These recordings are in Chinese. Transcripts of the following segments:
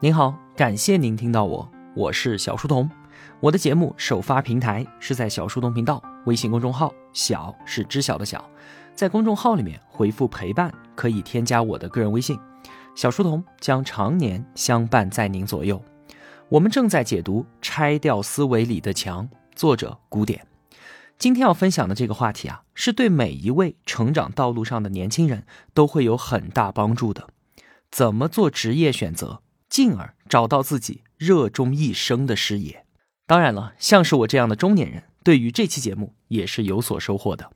您好，感谢您听到我，我是小书童。我的节目首发平台是在小书童频道微信公众号，小是知晓的小，在公众号里面回复陪伴，可以添加我的个人微信，小书童将常年相伴在您左右。我们正在解读《拆掉思维里的墙》，作者古典。今天要分享的这个话题啊，是对每一位成长道路上的年轻人都会有很大帮助的。怎么做职业选择？进而找到自己热衷一生的事业。当然了，像是我这样的中年人，对于这期节目也是有所收获的。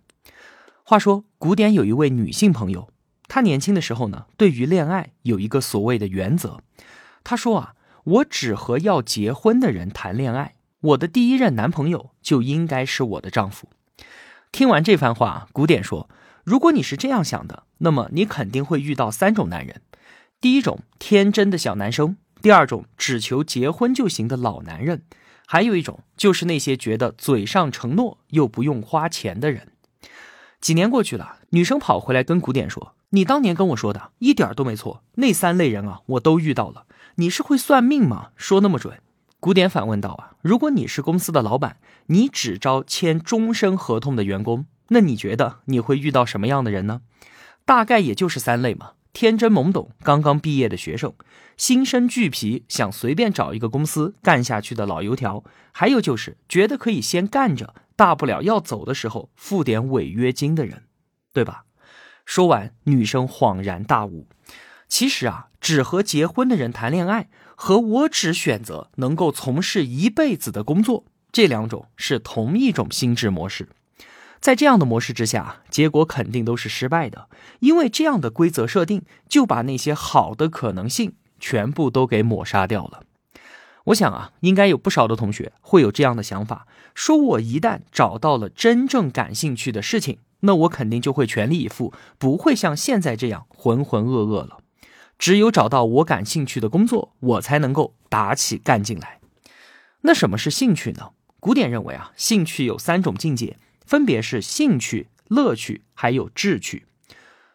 话说，古典有一位女性朋友，她年轻的时候呢，对于恋爱有一个所谓的原则。她说啊，我只和要结婚的人谈恋爱，我的第一任男朋友就应该是我的丈夫。听完这番话，古典说，如果你是这样想的，那么你肯定会遇到三种男人。第一种天真的小男生，第二种只求结婚就行的老男人，还有一种就是那些觉得嘴上承诺又不用花钱的人。几年过去了，女生跑回来跟古典说：“你当年跟我说的一点都没错，那三类人啊，我都遇到了。你是会算命吗？说那么准？”古典反问道：“啊，如果你是公司的老板，你只招签终身合同的员工，那你觉得你会遇到什么样的人呢？大概也就是三类嘛。”天真懵懂、刚刚毕业的学生，心生惧皮，想随便找一个公司干下去的老油条，还有就是觉得可以先干着，大不了要走的时候付点违约金的人，对吧？说完，女生恍然大悟，其实啊，只和结婚的人谈恋爱，和我只选择能够从事一辈子的工作，这两种是同一种心智模式。在这样的模式之下，结果肯定都是失败的，因为这样的规则设定就把那些好的可能性全部都给抹杀掉了。我想啊，应该有不少的同学会有这样的想法：说我一旦找到了真正感兴趣的事情，那我肯定就会全力以赴，不会像现在这样浑浑噩噩了。只有找到我感兴趣的工作，我才能够打起干劲来。那什么是兴趣呢？古典认为啊，兴趣有三种境界。分别是兴趣、乐趣，还有志趣。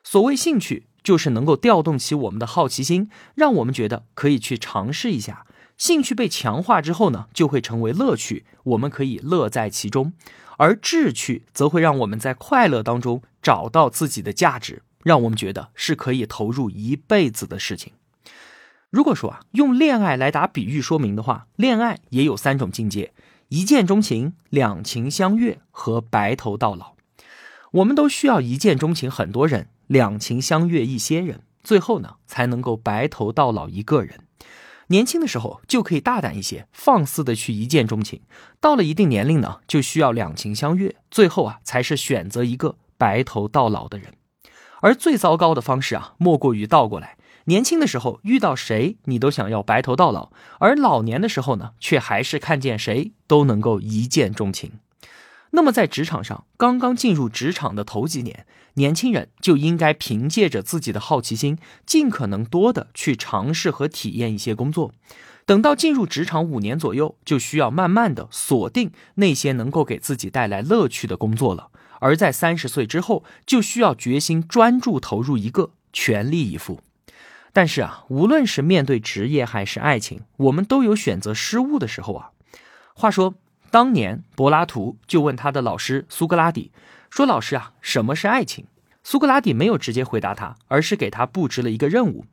所谓兴趣，就是能够调动起我们的好奇心，让我们觉得可以去尝试一下。兴趣被强化之后呢，就会成为乐趣，我们可以乐在其中。而志趣则会让我们在快乐当中找到自己的价值，让我们觉得是可以投入一辈子的事情。如果说啊，用恋爱来打比喻说明的话，恋爱也有三种境界。一见钟情、两情相悦和白头到老，我们都需要一见钟情很多人，两情相悦一些人，最后呢才能够白头到老一个人。年轻的时候就可以大胆一些，放肆的去一见钟情；到了一定年龄呢，就需要两情相悦，最后啊才是选择一个白头到老的人。而最糟糕的方式啊，莫过于倒过来。年轻的时候遇到谁，你都想要白头到老；而老年的时候呢，却还是看见谁都能够一见钟情。那么在职场上，刚刚进入职场的头几年，年轻人就应该凭借着自己的好奇心，尽可能多的去尝试和体验一些工作。等到进入职场五年左右，就需要慢慢的锁定那些能够给自己带来乐趣的工作了。而在三十岁之后，就需要决心专注投入一个，全力以赴。但是啊，无论是面对职业还是爱情，我们都有选择失误的时候啊。话说，当年柏拉图就问他的老师苏格拉底说：“老师啊，什么是爱情？”苏格拉底没有直接回答他，而是给他布置了一个任务，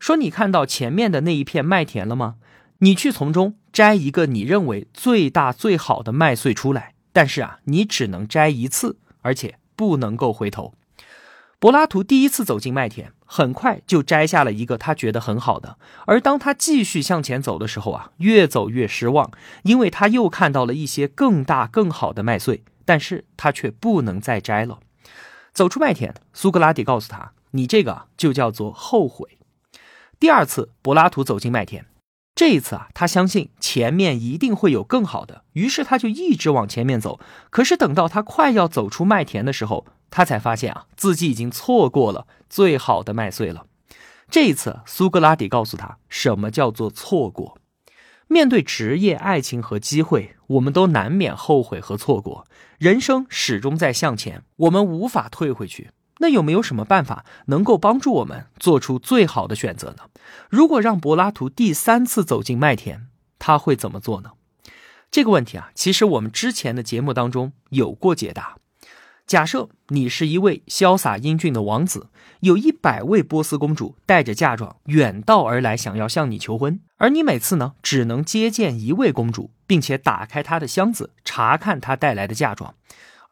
说：“你看到前面的那一片麦田了吗？你去从中摘一个你认为最大最好的麦穗出来，但是啊，你只能摘一次，而且不能够回头。”柏拉图第一次走进麦田，很快就摘下了一个他觉得很好的。而当他继续向前走的时候啊，越走越失望，因为他又看到了一些更大更好的麦穗，但是他却不能再摘了。走出麦田，苏格拉底告诉他：“你这个就叫做后悔。”第二次，柏拉图走进麦田，这一次啊，他相信前面一定会有更好的，于是他就一直往前面走。可是等到他快要走出麦田的时候，他才发现啊，自己已经错过了最好的麦穗了。这一次，苏格拉底告诉他，什么叫做错过？面对职业、爱情和机会，我们都难免后悔和错过。人生始终在向前，我们无法退回去。那有没有什么办法能够帮助我们做出最好的选择呢？如果让柏拉图第三次走进麦田，他会怎么做呢？这个问题啊，其实我们之前的节目当中有过解答。假设你是一位潇洒英俊的王子，有一百位波斯公主带着嫁妆远道而来，想要向你求婚，而你每次呢只能接见一位公主，并且打开她的箱子查看她带来的嫁妆。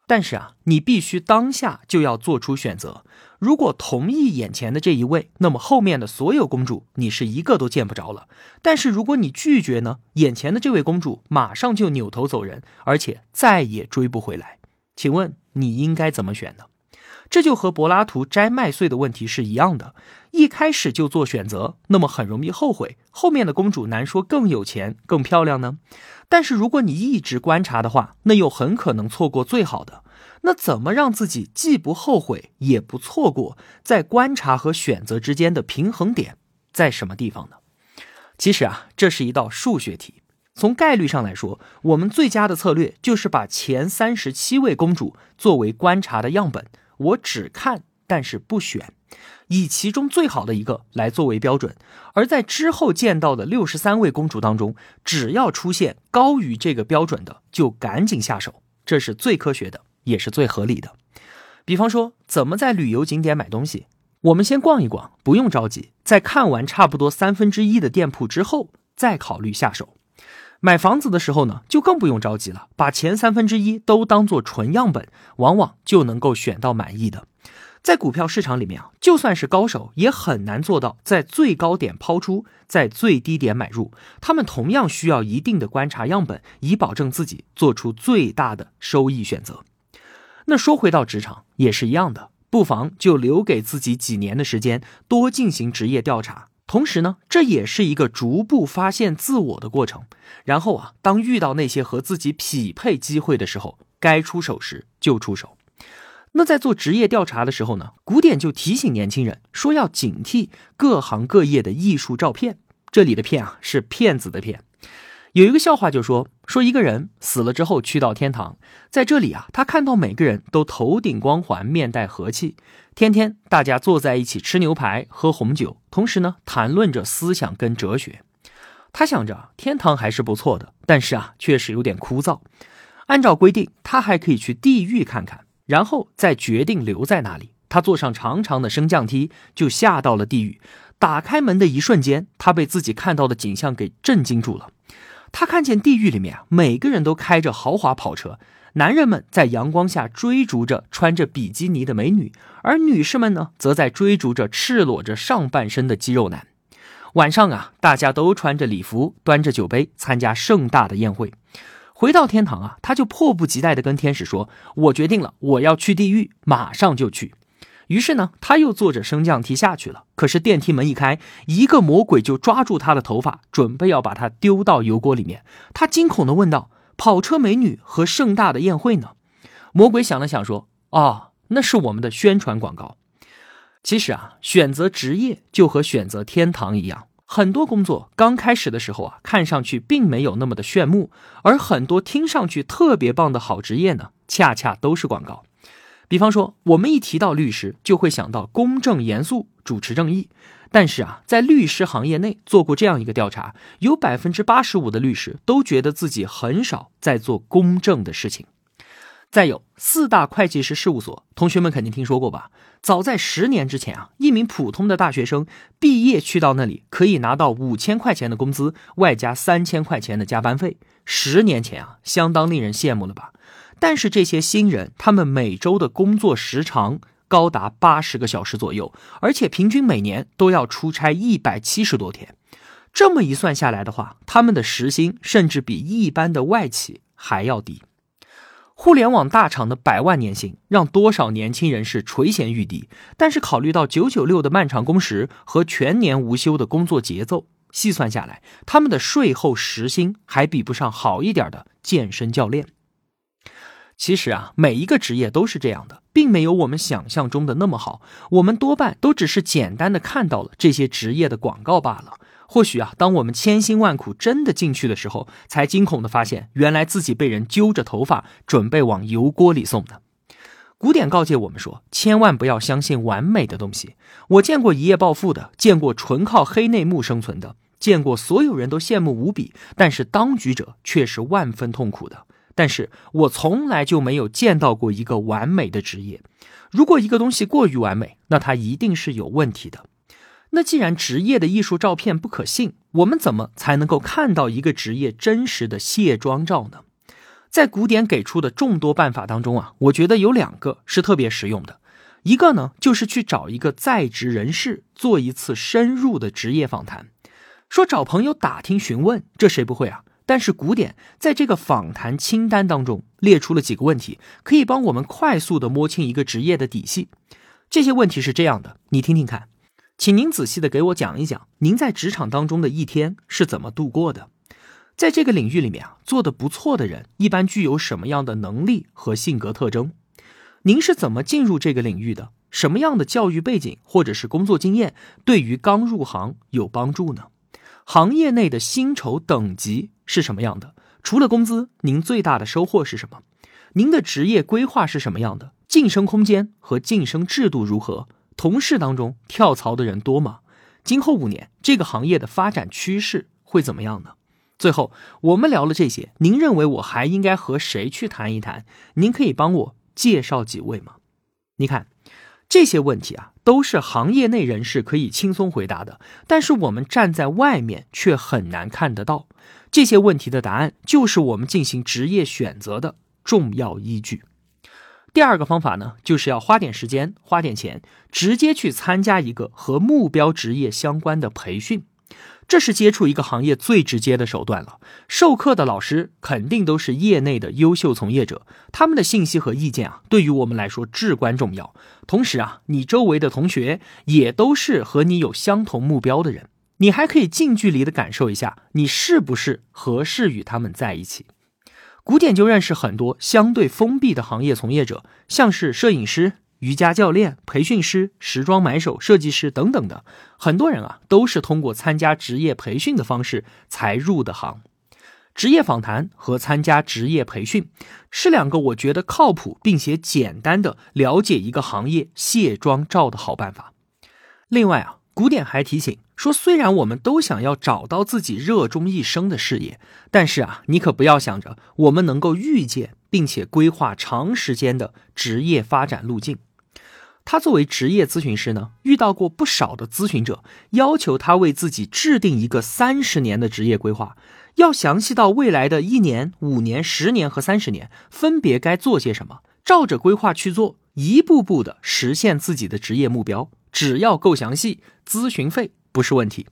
但是啊，你必须当下就要做出选择。如果同意眼前的这一位，那么后面的所有公主你是一个都见不着了。但是如果你拒绝呢，眼前的这位公主马上就扭头走人，而且再也追不回来。请问你应该怎么选呢？这就和柏拉图摘麦穗的问题是一样的。一开始就做选择，那么很容易后悔。后面的公主难说更有钱、更漂亮呢。但是如果你一直观察的话，那又很可能错过最好的。那怎么让自己既不后悔也不错过，在观察和选择之间的平衡点在什么地方呢？其实啊，这是一道数学题。从概率上来说，我们最佳的策略就是把前三十七位公主作为观察的样本，我只看但是不选，以其中最好的一个来作为标准。而在之后见到的六十三位公主当中，只要出现高于这个标准的，就赶紧下手，这是最科学的，也是最合理的。比方说，怎么在旅游景点买东西，我们先逛一逛，不用着急，在看完差不多三分之一的店铺之后，再考虑下手。买房子的时候呢，就更不用着急了，把前三分之一都当做纯样本，往往就能够选到满意的。在股票市场里面啊，就算是高手也很难做到在最高点抛出，在最低点买入。他们同样需要一定的观察样本，以保证自己做出最大的收益选择。那说回到职场也是一样的，不妨就留给自己几年的时间，多进行职业调查。同时呢，这也是一个逐步发现自我的过程。然后啊，当遇到那些和自己匹配机会的时候，该出手时就出手。那在做职业调查的时候呢，古典就提醒年轻人说要警惕各行各业的艺术照片。这里的“骗”啊，是骗子的“骗”。有一个笑话就说说一个人死了之后去到天堂，在这里啊，他看到每个人都头顶光环，面带和气，天天大家坐在一起吃牛排、喝红酒，同时呢谈论着思想跟哲学。他想着天堂还是不错的，但是啊确实有点枯燥。按照规定，他还可以去地狱看看，然后再决定留在那里。他坐上长长的升降梯，就下到了地狱。打开门的一瞬间，他被自己看到的景象给震惊住了。他看见地狱里面啊，每个人都开着豪华跑车，男人们在阳光下追逐着穿着比基尼的美女，而女士们呢，则在追逐着赤裸着上半身的肌肉男。晚上啊，大家都穿着礼服，端着酒杯参加盛大的宴会。回到天堂啊，他就迫不及待地跟天使说：“我决定了，我要去地狱，马上就去。”于是呢，他又坐着升降梯下去了。可是电梯门一开，一个魔鬼就抓住他的头发，准备要把他丢到油锅里面。他惊恐地问道：“跑车美女和盛大的宴会呢？”魔鬼想了想说：“哦，那是我们的宣传广告。”其实啊，选择职业就和选择天堂一样，很多工作刚开始的时候啊，看上去并没有那么的炫目，而很多听上去特别棒的好职业呢，恰恰都是广告。比方说，我们一提到律师，就会想到公正严肃、主持正义。但是啊，在律师行业内做过这样一个调查，有百分之八十五的律师都觉得自己很少在做公正的事情。再有四大会计师事务所，同学们肯定听说过吧？早在十年之前啊，一名普通的大学生毕业去到那里，可以拿到五千块钱的工资，外加三千块钱的加班费。十年前啊，相当令人羡慕了吧？但是这些新人，他们每周的工作时长高达八十个小时左右，而且平均每年都要出差一百七十多天。这么一算下来的话，他们的时薪甚至比一般的外企还要低。互联网大厂的百万年薪让多少年轻人是垂涎欲滴？但是考虑到九九六的漫长工时和全年无休的工作节奏，细算下来，他们的税后时薪还比不上好一点的健身教练。其实啊，每一个职业都是这样的，并没有我们想象中的那么好。我们多半都只是简单的看到了这些职业的广告罢了。或许啊，当我们千辛万苦真的进去的时候，才惊恐的发现，原来自己被人揪着头发准备往油锅里送的。古典告诫我们说，千万不要相信完美的东西。我见过一夜暴富的，见过纯靠黑内幕生存的，见过所有人都羡慕无比，但是当局者却是万分痛苦的。但是我从来就没有见到过一个完美的职业。如果一个东西过于完美，那它一定是有问题的。那既然职业的艺术照片不可信，我们怎么才能够看到一个职业真实的卸妆照呢？在古典给出的众多办法当中啊，我觉得有两个是特别实用的。一个呢，就是去找一个在职人士做一次深入的职业访谈。说找朋友打听询问，这谁不会啊？但是古典在这个访谈清单当中列出了几个问题，可以帮我们快速的摸清一个职业的底细。这些问题是这样的，你听听看，请您仔细的给我讲一讲，您在职场当中的一天是怎么度过的。在这个领域里面啊，做的不错的人一般具有什么样的能力和性格特征？您是怎么进入这个领域的？什么样的教育背景或者是工作经验对于刚入行有帮助呢？行业内的薪酬等级是什么样的？除了工资，您最大的收获是什么？您的职业规划是什么样的？晋升空间和晋升制度如何？同事当中跳槽的人多吗？今后五年这个行业的发展趋势会怎么样呢？最后，我们聊了这些，您认为我还应该和谁去谈一谈？您可以帮我介绍几位吗？你看，这些问题啊，都是行业内人士可以轻松回答的，但是我们站在外面却很难看得到。这些问题的答案，就是我们进行职业选择的重要依据。第二个方法呢，就是要花点时间、花点钱，直接去参加一个和目标职业相关的培训。这是接触一个行业最直接的手段了。授课的老师肯定都是业内的优秀从业者，他们的信息和意见啊，对于我们来说至关重要。同时啊，你周围的同学也都是和你有相同目标的人，你还可以近距离的感受一下，你是不是合适与他们在一起。古典就认识很多相对封闭的行业从业者，像是摄影师。瑜伽教练、培训师、时装买手、设计师等等的很多人啊，都是通过参加职业培训的方式才入的行。职业访谈和参加职业培训是两个我觉得靠谱并且简单的了解一个行业卸妆照的好办法。另外啊，古典还提醒说，虽然我们都想要找到自己热衷一生的事业，但是啊，你可不要想着我们能够预见并且规划长时间的职业发展路径。他作为职业咨询师呢，遇到过不少的咨询者要求他为自己制定一个三十年的职业规划，要详细到未来的一年、五年、十年和三十年分别该做些什么，照着规划去做，一步步的实现自己的职业目标。只要够详细，咨询费不是问题。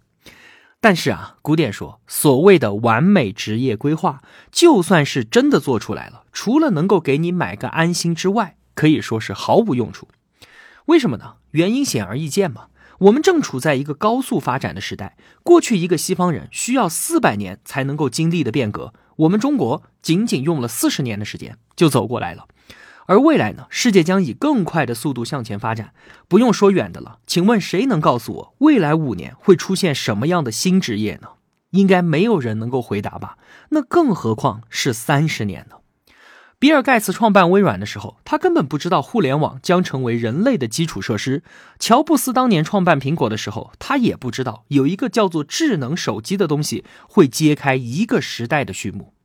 但是啊，古典说，所谓的完美职业规划，就算是真的做出来了，除了能够给你买个安心之外，可以说是毫无用处。为什么呢？原因显而易见嘛。我们正处在一个高速发展的时代，过去一个西方人需要四百年才能够经历的变革，我们中国仅仅用了四十年的时间就走过来了。而未来呢？世界将以更快的速度向前发展。不用说远的了，请问谁能告诉我，未来五年会出现什么样的新职业呢？应该没有人能够回答吧？那更何况是三十年呢？比尔盖茨创办微软的时候，他根本不知道互联网将成为人类的基础设施。乔布斯当年创办苹果的时候，他也不知道有一个叫做智能手机的东西会揭开一个时代的序幕。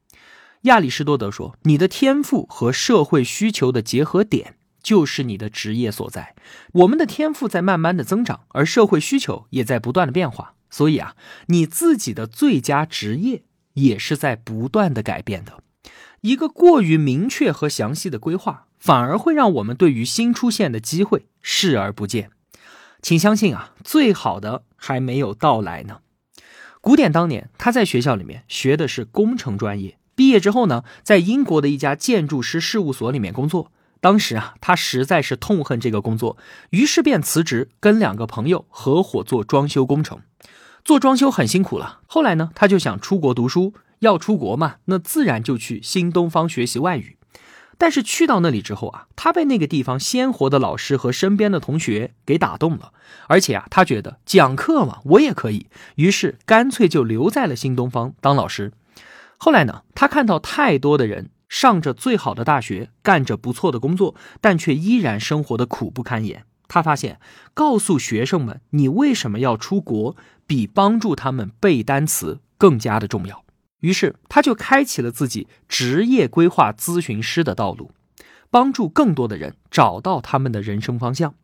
亚里士多德说：“你的天赋和社会需求的结合点就是你的职业所在。我们的天赋在慢慢的增长，而社会需求也在不断的变化。所以啊，你自己的最佳职业也是在不断的改变的。”一个过于明确和详细的规划，反而会让我们对于新出现的机会视而不见。请相信啊，最好的还没有到来呢。古典当年他在学校里面学的是工程专业，毕业之后呢，在英国的一家建筑师事务所里面工作。当时啊，他实在是痛恨这个工作，于是便辞职，跟两个朋友合伙做装修工程。做装修很辛苦了，后来呢，他就想出国读书。要出国嘛，那自然就去新东方学习外语。但是去到那里之后啊，他被那个地方鲜活的老师和身边的同学给打动了，而且啊，他觉得讲课嘛，我也可以，于是干脆就留在了新东方当老师。后来呢，他看到太多的人上着最好的大学，干着不错的工作，但却依然生活的苦不堪言。他发现，告诉学生们你为什么要出国，比帮助他们背单词更加的重要。于是，他就开启了自己职业规划咨询师的道路，帮助更多的人找到他们的人生方向。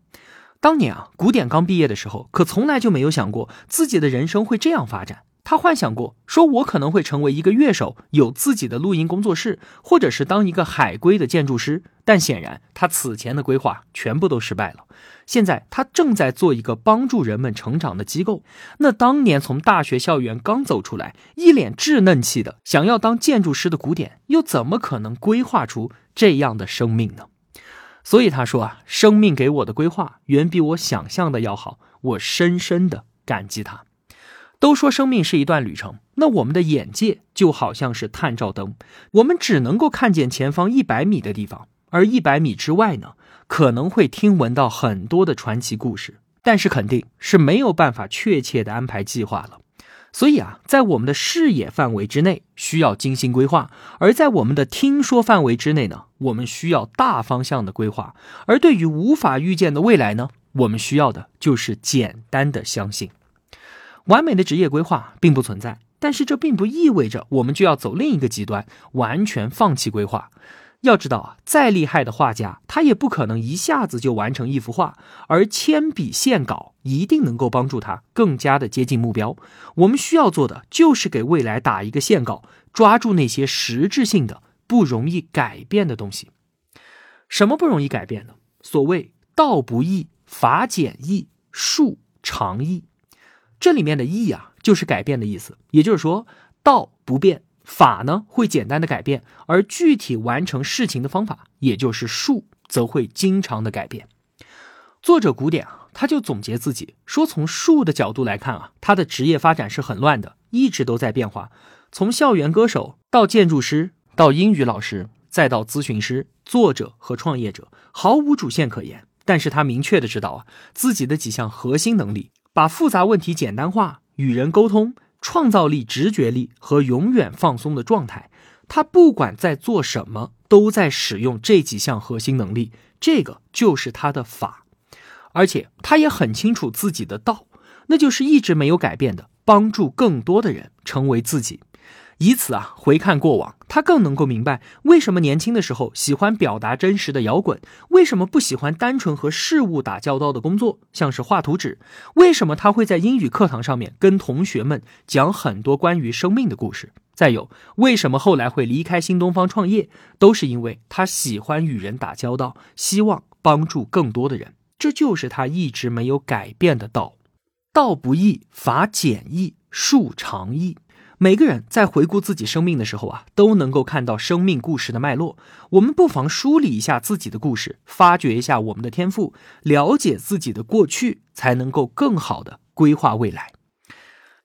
当年啊，古典刚毕业的时候，可从来就没有想过自己的人生会这样发展。他幻想过，说我可能会成为一个乐手，有自己的录音工作室，或者是当一个海归的建筑师。但显然，他此前的规划全部都失败了。现在，他正在做一个帮助人们成长的机构。那当年从大学校园刚走出来，一脸稚嫩气的想要当建筑师的古典，又怎么可能规划出这样的生命呢？所以他说啊，生命给我的规划远比我想象的要好，我深深的感激他。都说生命是一段旅程，那我们的眼界就好像是探照灯，我们只能够看见前方一百米的地方，而一百米之外呢，可能会听闻到很多的传奇故事，但是肯定是没有办法确切的安排计划了。所以啊，在我们的视野范围之内需要精心规划，而在我们的听说范围之内呢，我们需要大方向的规划。而对于无法预见的未来呢，我们需要的就是简单的相信。完美的职业规划并不存在，但是这并不意味着我们就要走另一个极端，完全放弃规划。要知道啊，再厉害的画家，他也不可能一下子就完成一幅画，而铅笔线稿一定能够帮助他更加的接近目标。我们需要做的就是给未来打一个线稿，抓住那些实质性的、不容易改变的东西。什么不容易改变呢？所谓道不易，法简易，术长易。这里面的易啊，就是改变的意思。也就是说，道不变，法呢会简单的改变，而具体完成事情的方法，也就是术，则会经常的改变。作者古典啊，他就总结自己说，从术的角度来看啊，他的职业发展是很乱的，一直都在变化。从校园歌手到建筑师，到英语老师，再到咨询师、作者和创业者，毫无主线可言。但是他明确的知道啊，自己的几项核心能力。把复杂问题简单化，与人沟通，创造力、直觉力和永远放松的状态，他不管在做什么，都在使用这几项核心能力。这个就是他的法，而且他也很清楚自己的道，那就是一直没有改变的，帮助更多的人成为自己。以此啊，回看过往，他更能够明白为什么年轻的时候喜欢表达真实的摇滚，为什么不喜欢单纯和事物打交道的工作，像是画图纸，为什么他会在英语课堂上面跟同学们讲很多关于生命的故事。再有，为什么后来会离开新东方创业，都是因为他喜欢与人打交道，希望帮助更多的人。这就是他一直没有改变的道。道不易，法简易，术长易。每个人在回顾自己生命的时候啊，都能够看到生命故事的脉络。我们不妨梳理一下自己的故事，发掘一下我们的天赋，了解自己的过去，才能够更好的规划未来。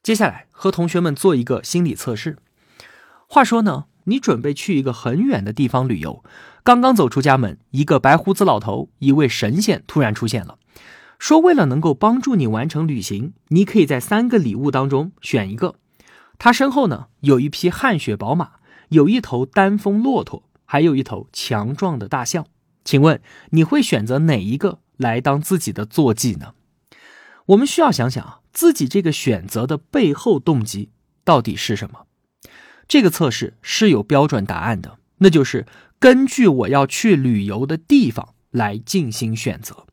接下来和同学们做一个心理测试。话说呢，你准备去一个很远的地方旅游，刚刚走出家门，一个白胡子老头，一位神仙突然出现了，说为了能够帮助你完成旅行，你可以在三个礼物当中选一个。他身后呢，有一匹汗血宝马，有一头丹峰骆驼，还有一头强壮的大象。请问你会选择哪一个来当自己的坐骑呢？我们需要想想啊自己这个选择的背后动机到底是什么。这个测试是有标准答案的，那就是根据我要去旅游的地方来进行选择。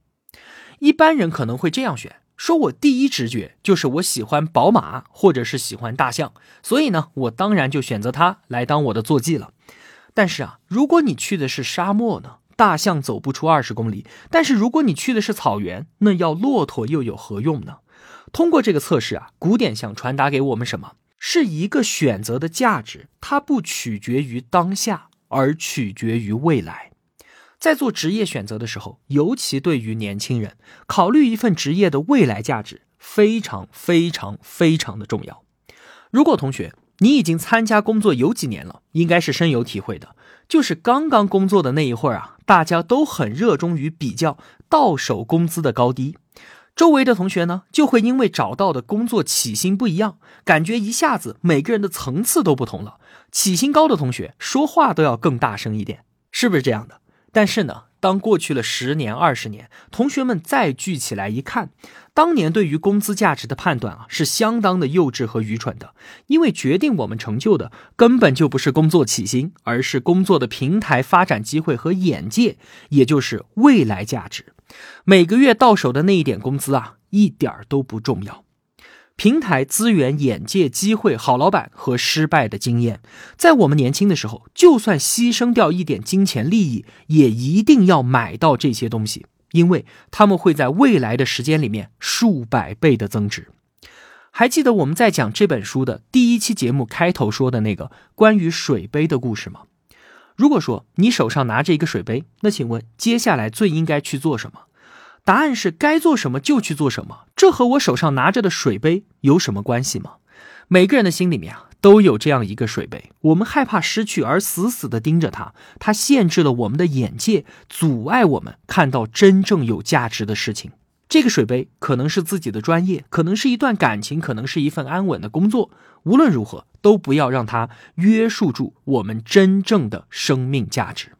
一般人可能会这样选。说我第一直觉就是我喜欢宝马，或者是喜欢大象，所以呢，我当然就选择它来当我的坐骑了。但是啊，如果你去的是沙漠呢，大象走不出二十公里；但是如果你去的是草原，那要骆驼又有何用呢？通过这个测试啊，古典想传达给我们什么？是一个选择的价值，它不取决于当下，而取决于未来。在做职业选择的时候，尤其对于年轻人，考虑一份职业的未来价值非常非常非常的重要。如果同学你已经参加工作有几年了，应该是深有体会的。就是刚刚工作的那一会儿啊，大家都很热衷于比较到手工资的高低。周围的同学呢，就会因为找到的工作起薪不一样，感觉一下子每个人的层次都不同了。起薪高的同学说话都要更大声一点，是不是这样的？但是呢，当过去了十年、二十年，同学们再聚起来一看，当年对于工资价值的判断啊，是相当的幼稚和愚蠢的。因为决定我们成就的根本就不是工作起薪，而是工作的平台、发展机会和眼界，也就是未来价值。每个月到手的那一点工资啊，一点都不重要。平台资源、眼界、机会、好老板和失败的经验，在我们年轻的时候，就算牺牲掉一点金钱利益，也一定要买到这些东西，因为他们会在未来的时间里面数百倍的增值。还记得我们在讲这本书的第一期节目开头说的那个关于水杯的故事吗？如果说你手上拿着一个水杯，那请问接下来最应该去做什么？答案是该做什么就去做什么。这和我手上拿着的水杯有什么关系吗？每个人的心里面啊都有这样一个水杯，我们害怕失去而死死的盯着它，它限制了我们的眼界，阻碍我们看到真正有价值的事情。这个水杯可能是自己的专业，可能是一段感情，可能是一份安稳的工作。无论如何，都不要让它约束住我们真正的生命价值。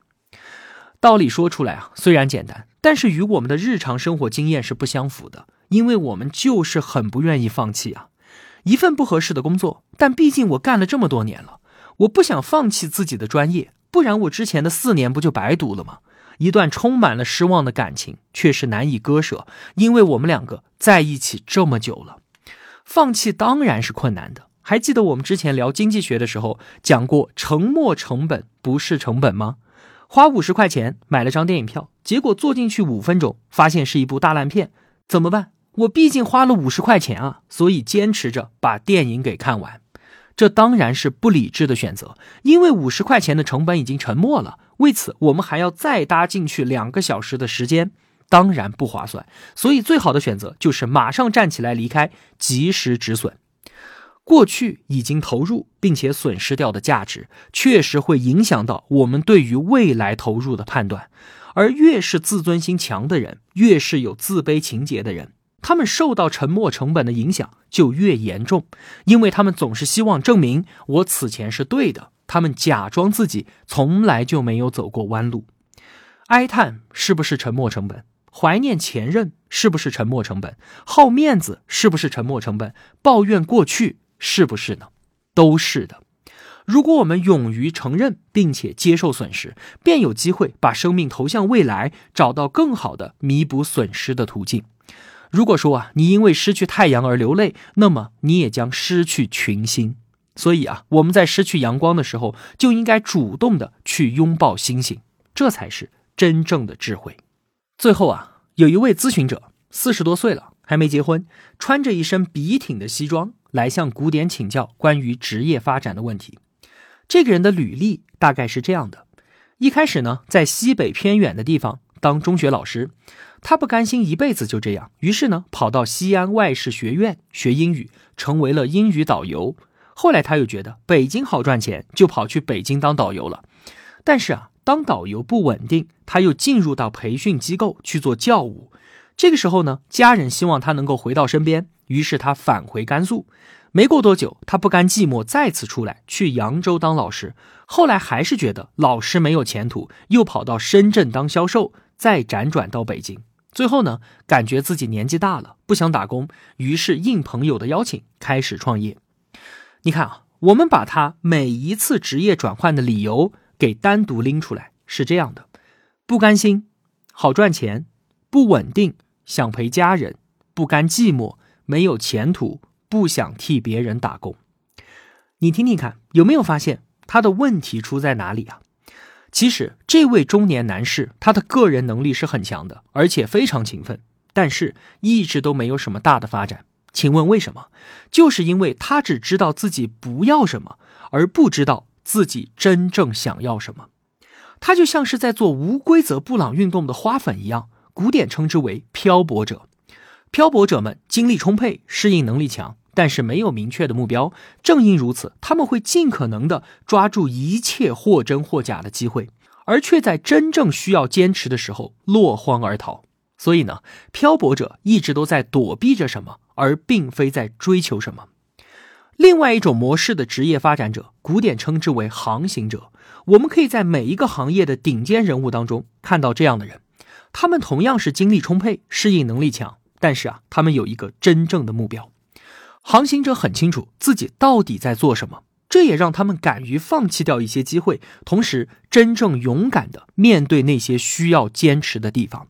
道理说出来啊，虽然简单，但是与我们的日常生活经验是不相符的，因为我们就是很不愿意放弃啊。一份不合适的工作，但毕竟我干了这么多年了，我不想放弃自己的专业，不然我之前的四年不就白读了吗？一段充满了失望的感情，却是难以割舍，因为我们两个在一起这么久了，放弃当然是困难的。还记得我们之前聊经济学的时候讲过，沉没成本不是成本吗？花五十块钱买了张电影票，结果坐进去五分钟，发现是一部大烂片，怎么办？我毕竟花了五十块钱啊，所以坚持着把电影给看完。这当然是不理智的选择，因为五十块钱的成本已经沉没了，为此我们还要再搭进去两个小时的时间，当然不划算。所以最好的选择就是马上站起来离开，及时止损。过去已经投入并且损失掉的价值，确实会影响到我们对于未来投入的判断。而越是自尊心强的人，越是有自卑情节的人，他们受到沉没成本的影响就越严重，因为他们总是希望证明我此前是对的。他们假装自己从来就没有走过弯路，哀叹是不是沉没成本？怀念前任是不是沉没成本？好面子是不是沉没成本？抱怨过去。是不是呢？都是的。如果我们勇于承认并且接受损失，便有机会把生命投向未来，找到更好的弥补损失的途径。如果说啊，你因为失去太阳而流泪，那么你也将失去群星。所以啊，我们在失去阳光的时候，就应该主动的去拥抱星星，这才是真正的智慧。最后啊，有一位咨询者，四十多岁了，还没结婚，穿着一身笔挺的西装。来向古典请教关于职业发展的问题。这个人的履历大概是这样的：一开始呢，在西北偏远的地方当中学老师，他不甘心一辈子就这样，于是呢，跑到西安外事学院学英语，成为了英语导游。后来他又觉得北京好赚钱，就跑去北京当导游了。但是啊，当导游不稳定，他又进入到培训机构去做教务。这个时候呢，家人希望他能够回到身边。于是他返回甘肃，没过多久，他不甘寂寞，再次出来去扬州当老师。后来还是觉得老师没有前途，又跑到深圳当销售，再辗转到北京。最后呢，感觉自己年纪大了，不想打工，于是应朋友的邀请开始创业。你看啊，我们把他每一次职业转换的理由给单独拎出来，是这样的：不甘心，好赚钱，不稳定，想陪家人，不甘寂寞。没有前途，不想替别人打工。你听听看，有没有发现他的问题出在哪里啊？其实，这位中年男士他的个人能力是很强的，而且非常勤奋，但是一直都没有什么大的发展。请问为什么？就是因为他只知道自己不要什么，而不知道自己真正想要什么。他就像是在做无规则布朗运动的花粉一样，古典称之为漂泊者。漂泊者们精力充沛，适应能力强，但是没有明确的目标。正因如此，他们会尽可能的抓住一切或真或假的机会，而却在真正需要坚持的时候落荒而逃。所以呢，漂泊者一直都在躲避着什么，而并非在追求什么。另外一种模式的职业发展者，古典称之为航行者。我们可以在每一个行业的顶尖人物当中看到这样的人，他们同样是精力充沛、适应能力强，但是啊，他们有一个真正的目标。航行者很清楚自己到底在做什么，这也让他们敢于放弃掉一些机会，同时真正勇敢的面对那些需要坚持的地方。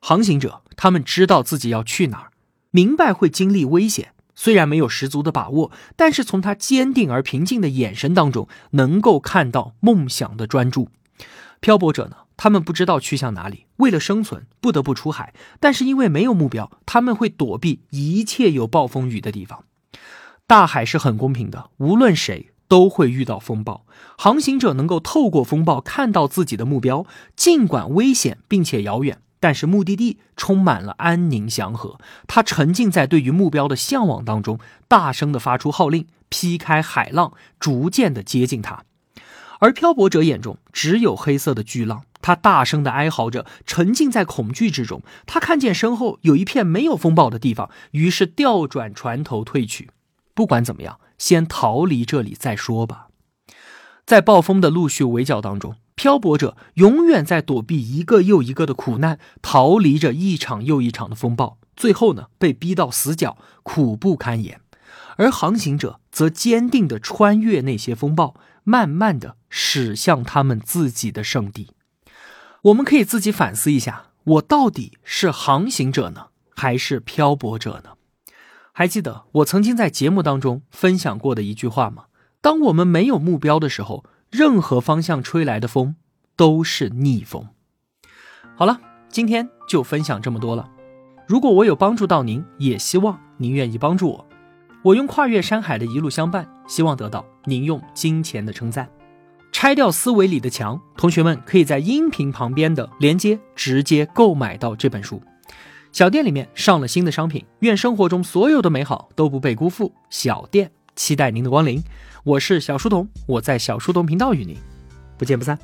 航行者他们知道自己要去哪儿，明白会经历危险。虽然没有十足的把握，但是从他坚定而平静的眼神当中，能够看到梦想的专注。漂泊者呢？他们不知道去向哪里，为了生存不得不出海，但是因为没有目标，他们会躲避一切有暴风雨的地方。大海是很公平的，无论谁都会遇到风暴。航行者能够透过风暴看到自己的目标，尽管危险并且遥远。但是目的地充满了安宁祥和，他沉浸在对于目标的向往当中，大声的发出号令，劈开海浪，逐渐的接近他。而漂泊者眼中只有黑色的巨浪，他大声的哀嚎着，沉浸在恐惧之中。他看见身后有一片没有风暴的地方，于是调转船头退去。不管怎么样，先逃离这里再说吧。在暴风的陆续围剿当中。漂泊者永远在躲避一个又一个的苦难，逃离着一场又一场的风暴，最后呢被逼到死角，苦不堪言；而航行者则坚定地穿越那些风暴，慢慢地驶向他们自己的圣地。我们可以自己反思一下：我到底是航行者呢，还是漂泊者呢？还记得我曾经在节目当中分享过的一句话吗？当我们没有目标的时候。任何方向吹来的风都是逆风。好了，今天就分享这么多了。如果我有帮助到您，也希望您愿意帮助我。我用跨越山海的一路相伴，希望得到您用金钱的称赞。拆掉思维里的墙，同学们可以在音频旁边的连接直接购买到这本书。小店里面上了新的商品，愿生活中所有的美好都不被辜负。小店期待您的光临。我是小书童，我在小书童频道与您不见不散。